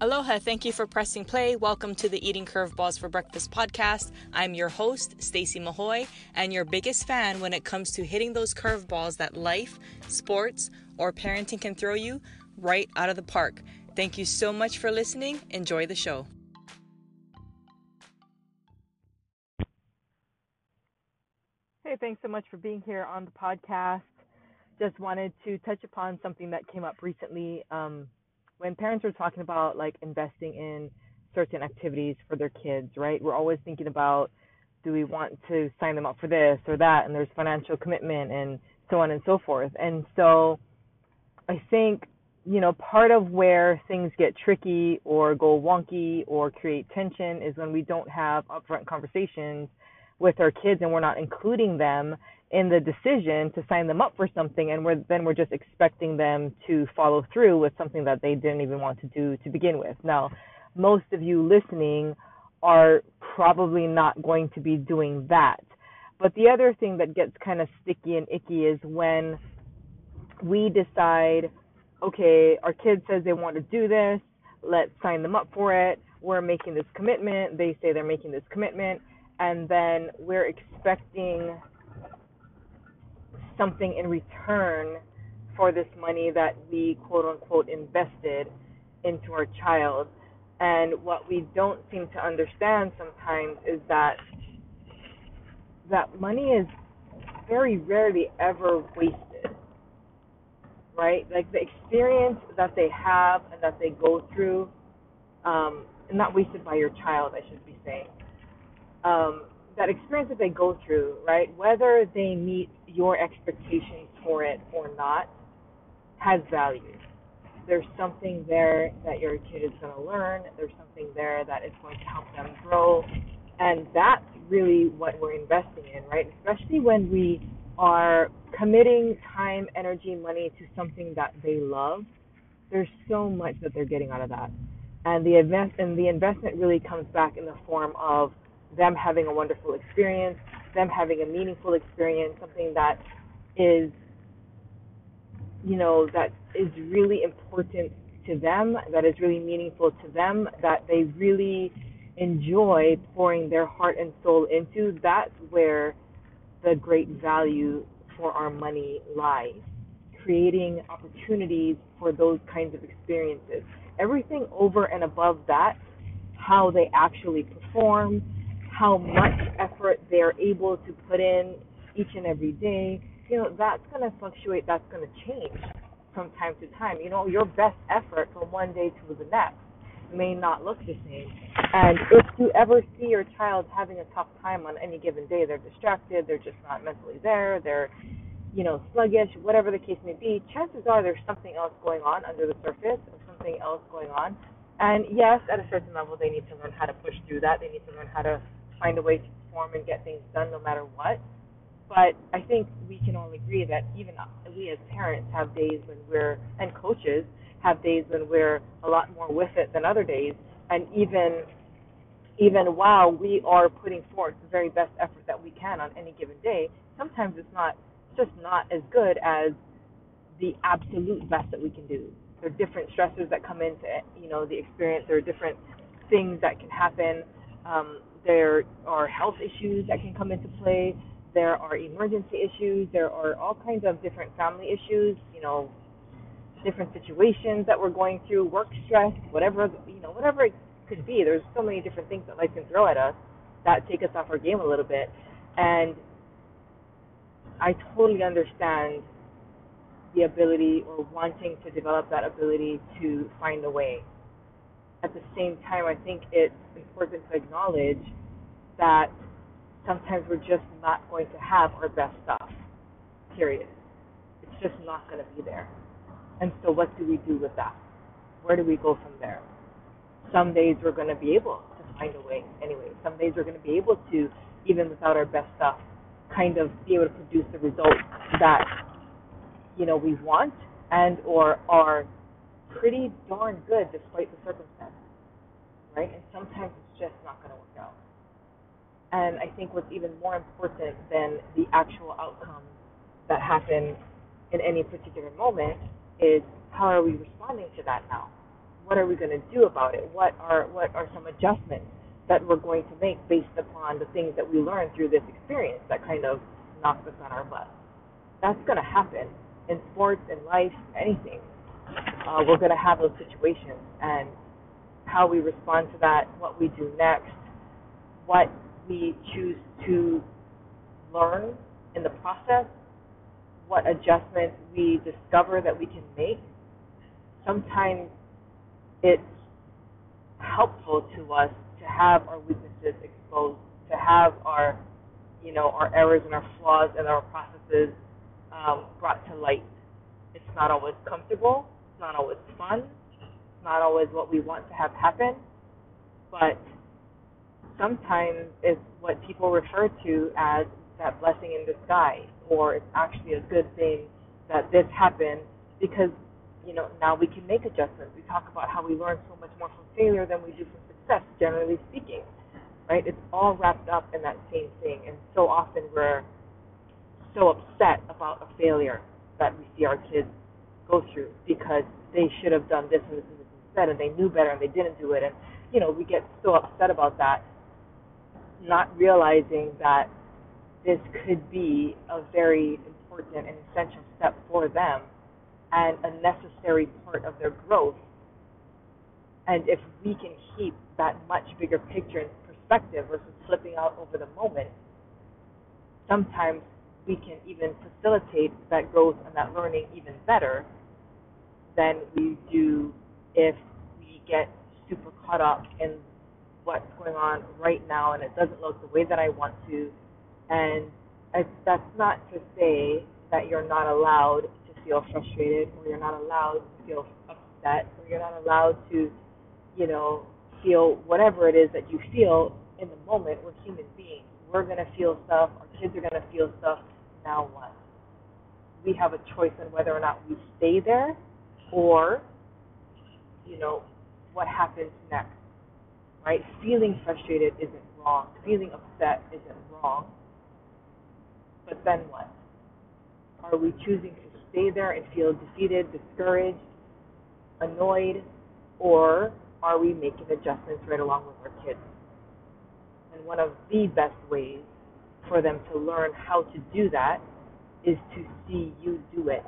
Aloha, thank you for pressing play. Welcome to the Eating Curveballs for Breakfast podcast. I'm your host, Stacy Mahoy, and your biggest fan when it comes to hitting those curveballs that life, sports, or parenting can throw you right out of the park. Thank you so much for listening. Enjoy the show. Hey, thanks so much for being here on the podcast. Just wanted to touch upon something that came up recently. Um, when parents are talking about like investing in certain activities for their kids, right? We're always thinking about do we want to sign them up for this or that and there's financial commitment and so on and so forth. And so I think, you know, part of where things get tricky or go wonky or create tension is when we don't have upfront conversations with our kids and we're not including them in the decision to sign them up for something and we're then we're just expecting them to follow through with something that they didn't even want to do to begin with. Now, most of you listening are probably not going to be doing that. But the other thing that gets kind of sticky and icky is when we decide, okay, our kid says they want to do this, let's sign them up for it. We're making this commitment. They say they're making this commitment. And then we're expecting something in return for this money that we quote unquote invested into our child. And what we don't seem to understand sometimes is that that money is very rarely ever wasted. Right? Like the experience that they have and that they go through, um, not wasted by your child, I should be saying. Um, that experience that they go through, right? Whether they meet your expectations for it or not, has value. There's something there that your kid is going to learn. There's something there that is going to help them grow. And that's really what we're investing in, right? Especially when we are committing time, energy, money to something that they love. There's so much that they're getting out of that. And the invest and the investment really comes back in the form of them having a wonderful experience, them having a meaningful experience, something that is, you know, that is really important to them, that is really meaningful to them, that they really enjoy pouring their heart and soul into, that's where the great value for our money lies. Creating opportunities for those kinds of experiences. Everything over and above that, how they actually perform, how much effort they're able to put in each and every day, you know, that's going to fluctuate, that's going to change from time to time. You know, your best effort from one day to the next may not look the same. And if you ever see your child having a tough time on any given day, they're distracted, they're just not mentally there, they're, you know, sluggish, whatever the case may be, chances are there's something else going on under the surface or something else going on. And yes, at a certain level, they need to learn how to push through that. They need to learn how to find a way to perform and get things done no matter what. But I think we can all agree that even we as parents have days when we're, and coaches have days when we're a lot more with it than other days. And even, even while we are putting forth the very best effort that we can on any given day, sometimes it's not, just not as good as the absolute best that we can do. There are different stressors that come into, you know, the experience. There are different things that can happen. Um, there are health issues that can come into play. There are emergency issues. There are all kinds of different family issues, you know, different situations that we're going through, work stress, whatever, you know, whatever it could be. There's so many different things that life can throw at us that take us off our game a little bit. And I totally understand the ability or wanting to develop that ability to find a way at the same time, I think it's important to acknowledge that sometimes we're just not going to have our best stuff, period. It's just not going to be there. And so, what do we do with that? Where do we go from there? Some days we're going to be able to find a way anyway. Some days we're going to be able to, even without our best stuff, kind of be able to produce the results that you know we want and or are pretty darn good despite the circumstances, right? And sometimes it's just not going to work out. And I think what's even more important than the actual outcomes that happen in any particular moment is how are we responding to that now? what are we going to do about it? What are what are some adjustments that we're going to make based upon the things that we learned through this experience that kind of knocked us on our butt? That's going to happen in sports, in life, anything. Uh, we're going to have those situations, and how we respond to that, what we do next, what we choose to learn in the process, what adjustments we discover that we can make. Sometimes it's helpful to us to have our weaknesses exposed, to have our, you know, our errors and our flaws and our processes um, brought to light. It's not always comfortable. Not always fun. It's not always what we want to have happen. But sometimes it's what people refer to as that blessing in disguise, or it's actually a good thing that this happened because you know now we can make adjustments. We talk about how we learn so much more from failure than we do from success, generally speaking. Right? It's all wrapped up in that same thing, and so often we're so upset about a failure that we see our kids go through because they should have done this and this and this instead, and they knew better and they didn't do it, and you know we get so upset about that, not realizing that this could be a very important and essential step for them and a necessary part of their growth. And if we can keep that much bigger picture in perspective versus flipping out over the moment, sometimes we can even facilitate that growth and that learning even better than we do if we get super caught up in what's going on right now and it doesn't look the way that I want to and that's not to say that you're not allowed to feel frustrated or you're not allowed to feel upset or you're not allowed to, you know, feel whatever it is that you feel in the moment. We're human beings. We're going to feel stuff. Our kids are going to feel stuff. Now what? We have a choice on whether or not we stay there or, you know, what happens next. Right? Feeling frustrated isn't wrong. Feeling upset isn't wrong but then what? Are we choosing to stay there and feel defeated, discouraged, annoyed, or are we making adjustments right along with our kids? And one of the best ways for them to learn how to do that is to see you do it,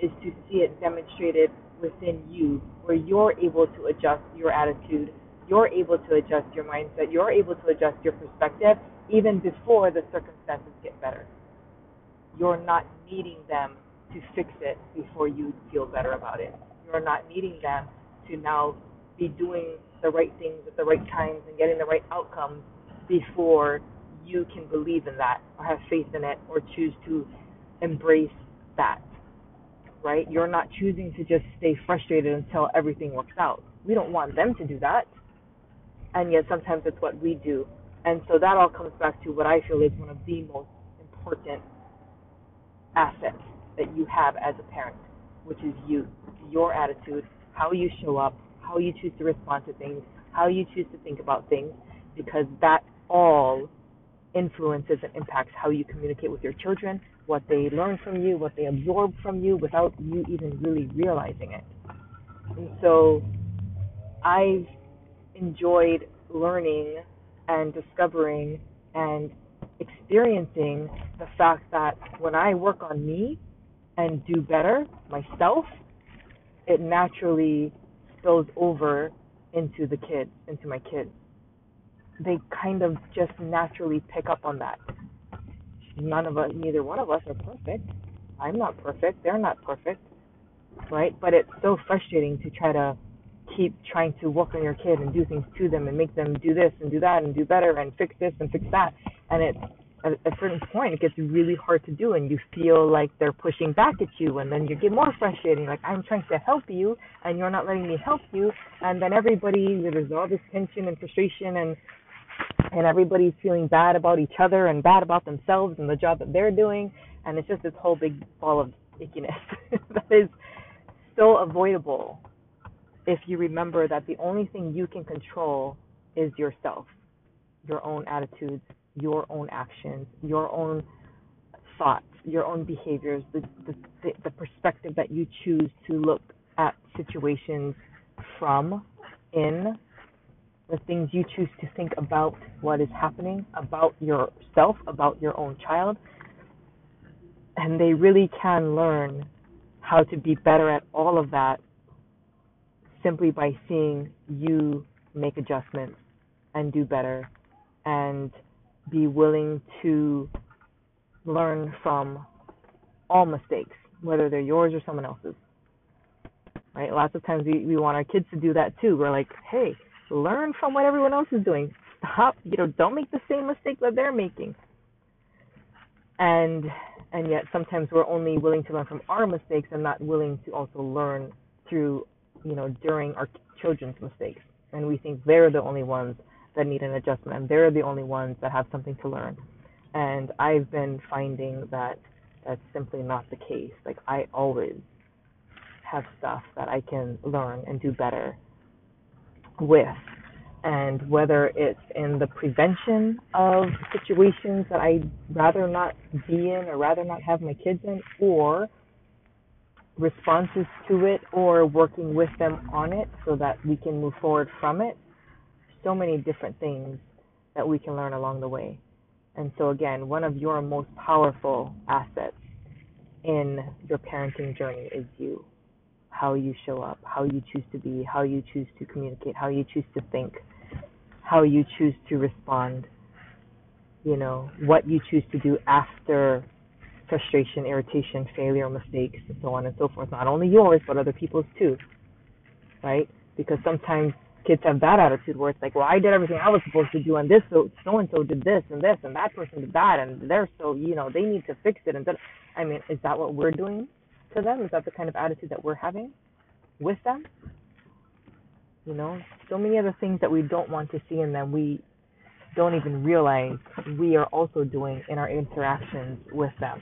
is to see it demonstrated within you, where you're able to adjust your attitude, you're able to adjust your mindset, you're able to adjust your perspective even before the circumstances get better you're not needing them to fix it before you feel better about it. You're not needing them to now be doing the right things at the right times and getting the right outcomes before you can believe in that or have faith in it or choose to embrace that. Right? You're not choosing to just stay frustrated until everything works out. We don't want them to do that. And yet sometimes it's what we do. And so that all comes back to what I feel is one of the most important assets that you have as a parent, which is you, your attitude, how you show up, how you choose to respond to things, how you choose to think about things, because that all influences and impacts how you communicate with your children, what they learn from you, what they absorb from you without you even really realizing it. And so I've enjoyed learning and discovering and experiencing the fact that when I work on me and do better myself, it naturally spills over into the kids, into my kids. They kind of just naturally pick up on that. None of us, neither one of us are perfect. I'm not perfect. They're not perfect. Right? But it's so frustrating to try to keep trying to work on your kid and do things to them and make them do this and do that and do better and fix this and fix that. And it's at a certain point it gets really hard to do and you feel like they're pushing back at you and then you get more frustrating like i'm trying to help you and you're not letting me help you and then everybody there's all this tension and frustration and and everybody's feeling bad about each other and bad about themselves and the job that they're doing. And it's just this whole big ball of ickiness that is so avoidable if you remember that the only thing you can control is yourself your own attitudes your own actions, your own thoughts, your own behaviors, the, the, the perspective that you choose to look at situations from, in, the things you choose to think about what is happening, about yourself, about your own child. And they really can learn how to be better at all of that simply by seeing you make adjustments and do better and be willing to learn from all mistakes, whether they're yours or someone else's. Right? Lots of times we, we want our kids to do that too. We're like, hey, learn from what everyone else is doing. Stop, you know, don't make the same mistake that they're making. And and yet sometimes we're only willing to learn from our mistakes and not willing to also learn through, you know, during our children's mistakes. And we think they're the only ones that need an adjustment and they're the only ones that have something to learn. And I've been finding that that's simply not the case. Like I always have stuff that I can learn and do better with. And whether it's in the prevention of situations that I'd rather not be in or rather not have my kids in, or responses to it, or working with them on it so that we can move forward from it. So many different things that we can learn along the way. And so, again, one of your most powerful assets in your parenting journey is you how you show up, how you choose to be, how you choose to communicate, how you choose to think, how you choose to respond, you know, what you choose to do after frustration, irritation, failure, mistakes, and so on and so forth. Not only yours, but other people's too, right? Because sometimes kids have that attitude where it's like, well, I did everything I was supposed to do, and this so and so did this and this, and that person did that, and they're so you know they need to fix it. And then, I mean, is that what we're doing? To them? Is that the kind of attitude that we're having with them? You know, so many other things that we don't want to see in them, we don't even realize we are also doing in our interactions with them.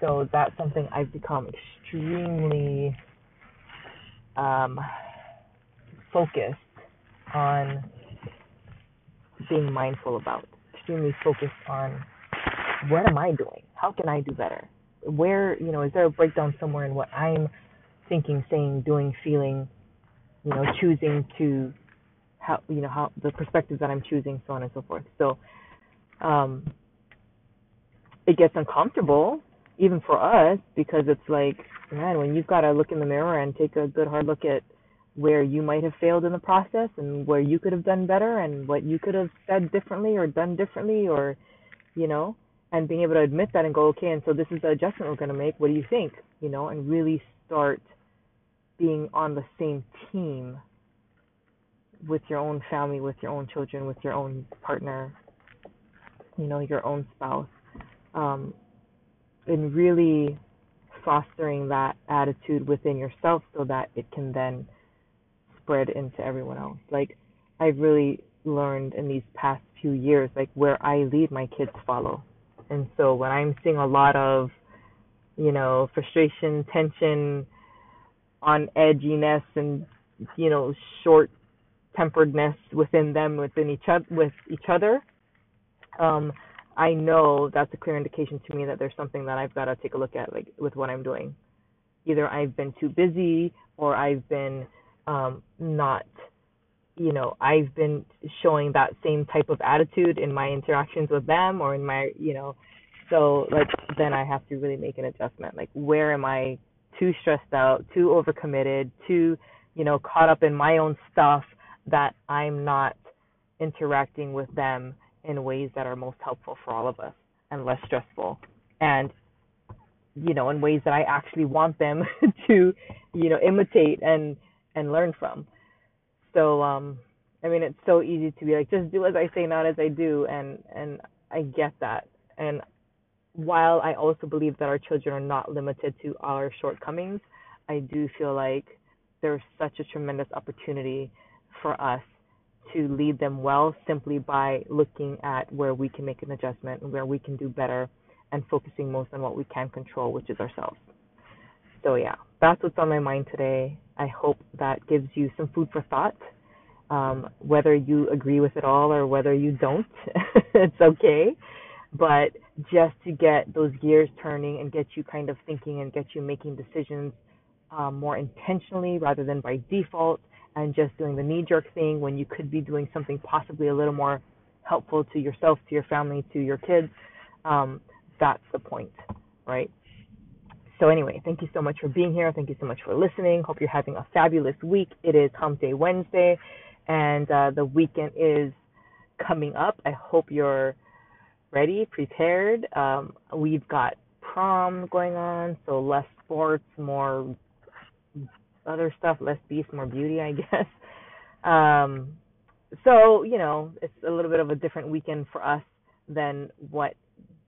So that's something I've become extremely um, focused on being mindful about, extremely focused on what am I doing? How can I do better? Where you know is there a breakdown somewhere in what I'm thinking, saying, doing, feeling, you know, choosing to how you know how the perspective that I'm choosing, so on and so forth. So um, it gets uncomfortable even for us because it's like, man, when you've got to look in the mirror and take a good hard look at where you might have failed in the process and where you could have done better and what you could have said differently or done differently or you know and being able to admit that and go, okay, and so this is the adjustment we're going to make. What do you think? You know, and really start being on the same team with your own family, with your own children, with your own partner, you know, your own spouse, um, and really fostering that attitude within yourself so that it can then spread into everyone else. Like I've really learned in these past few years, like where I lead, my kids follow and so when I'm seeing a lot of, you know, frustration, tension, on edginess, and you know, short temperedness within them, within each other, with each other, um, I know that's a clear indication to me that there's something that I've got to take a look at, like with what I'm doing. Either I've been too busy, or I've been um, not you know I've been showing that same type of attitude in my interactions with them or in my you know so like then I have to really make an adjustment. Like where am I too stressed out too overcommitted too you know caught up in my own stuff that I'm not interacting with them in ways that are most helpful for all of us and less stressful. And you know in ways that I actually want them to you know imitate and and learn from so um I mean it's so easy to be like just do as I say not as I do and and I get that and while I also believe that our children are not limited to our shortcomings I do feel like there's such a tremendous opportunity for us to lead them well simply by looking at where we can make an adjustment and where we can do better and focusing most on what we can control, which is ourselves. So, yeah, that's what's on my mind today. I hope that gives you some food for thought. Um, whether you agree with it all or whether you don't, it's okay. But just to get those gears turning and get you kind of thinking and get you making decisions um, more intentionally rather than by default, and just doing the knee jerk thing when you could be doing something possibly a little more helpful to yourself, to your family, to your kids. Um, that's the point, right? So, anyway, thank you so much for being here. Thank you so much for listening. Hope you're having a fabulous week. It is Hump Day Wednesday, and uh, the weekend is coming up. I hope you're ready, prepared. Um, we've got prom going on, so less sports, more other stuff, less beast, more beauty, I guess. Um, so, you know, it's a little bit of a different weekend for us than what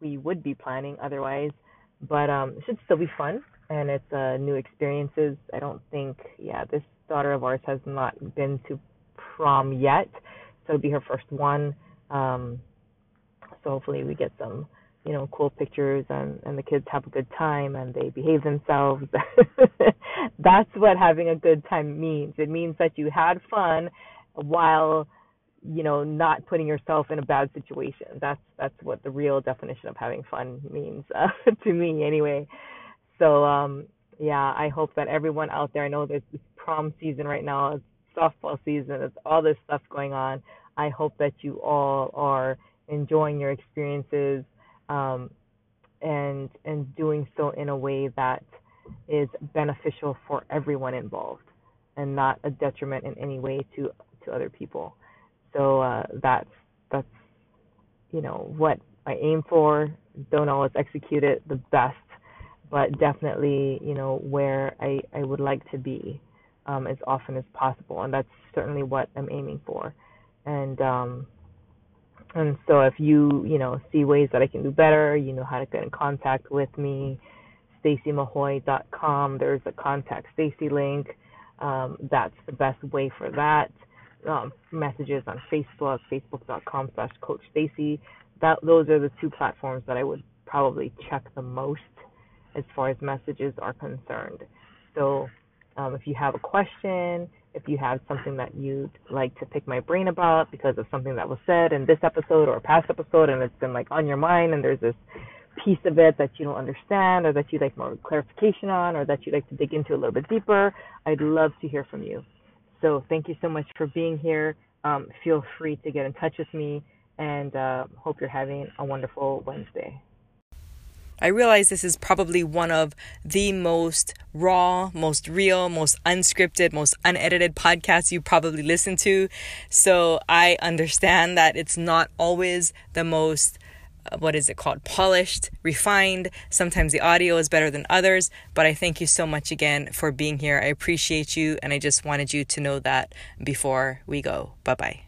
we would be planning otherwise. But um, it should still be fun, and it's uh, new experiences. I don't think, yeah, this daughter of ours has not been to prom yet, so it'll be her first one. Um, so hopefully we get some you know cool pictures and and the kids have a good time and they behave themselves that's what having a good time means it means that you had fun while you know not putting yourself in a bad situation. That's that's what the real definition of having fun means uh, to me anyway. So um yeah i hope that everyone out there i know there's this prom season right now it's softball season it's all this stuff going on. I hope that you all are enjoying your experiences um, and and doing so in a way that is beneficial for everyone involved and not a detriment in any way to to other people. So uh, that's that's you know what I aim for. Don't always execute it the best, but definitely you know where I I would like to be um, as often as possible, and that's certainly what I'm aiming for. And um, and so if you, you know, see ways that I can do better, you know how to get in contact with me, stacymahoy.com. There's a contact Stacy link. Um, that's the best way for that. Um, messages on Facebook, facebook.com slash Coach Stacy. That those are the two platforms that I would probably check the most as far as messages are concerned. So um, if you have a question, if you have something that you'd like to pick my brain about because of something that was said in this episode or a past episode and it's been like on your mind and there's this piece of it that you don't understand or that you'd like more clarification on or that you'd like to dig into a little bit deeper, I'd love to hear from you. So thank you so much for being here. Um, feel free to get in touch with me and uh, hope you're having a wonderful Wednesday. I realize this is probably one of the most raw, most real, most unscripted, most unedited podcasts you probably listen to. So I understand that it's not always the most Uh, what is it called polished refined. Sometimes the audio is better than others but i thank you so much again for being here. I appreciate you and i just wanted you to know that before we go. Bye bye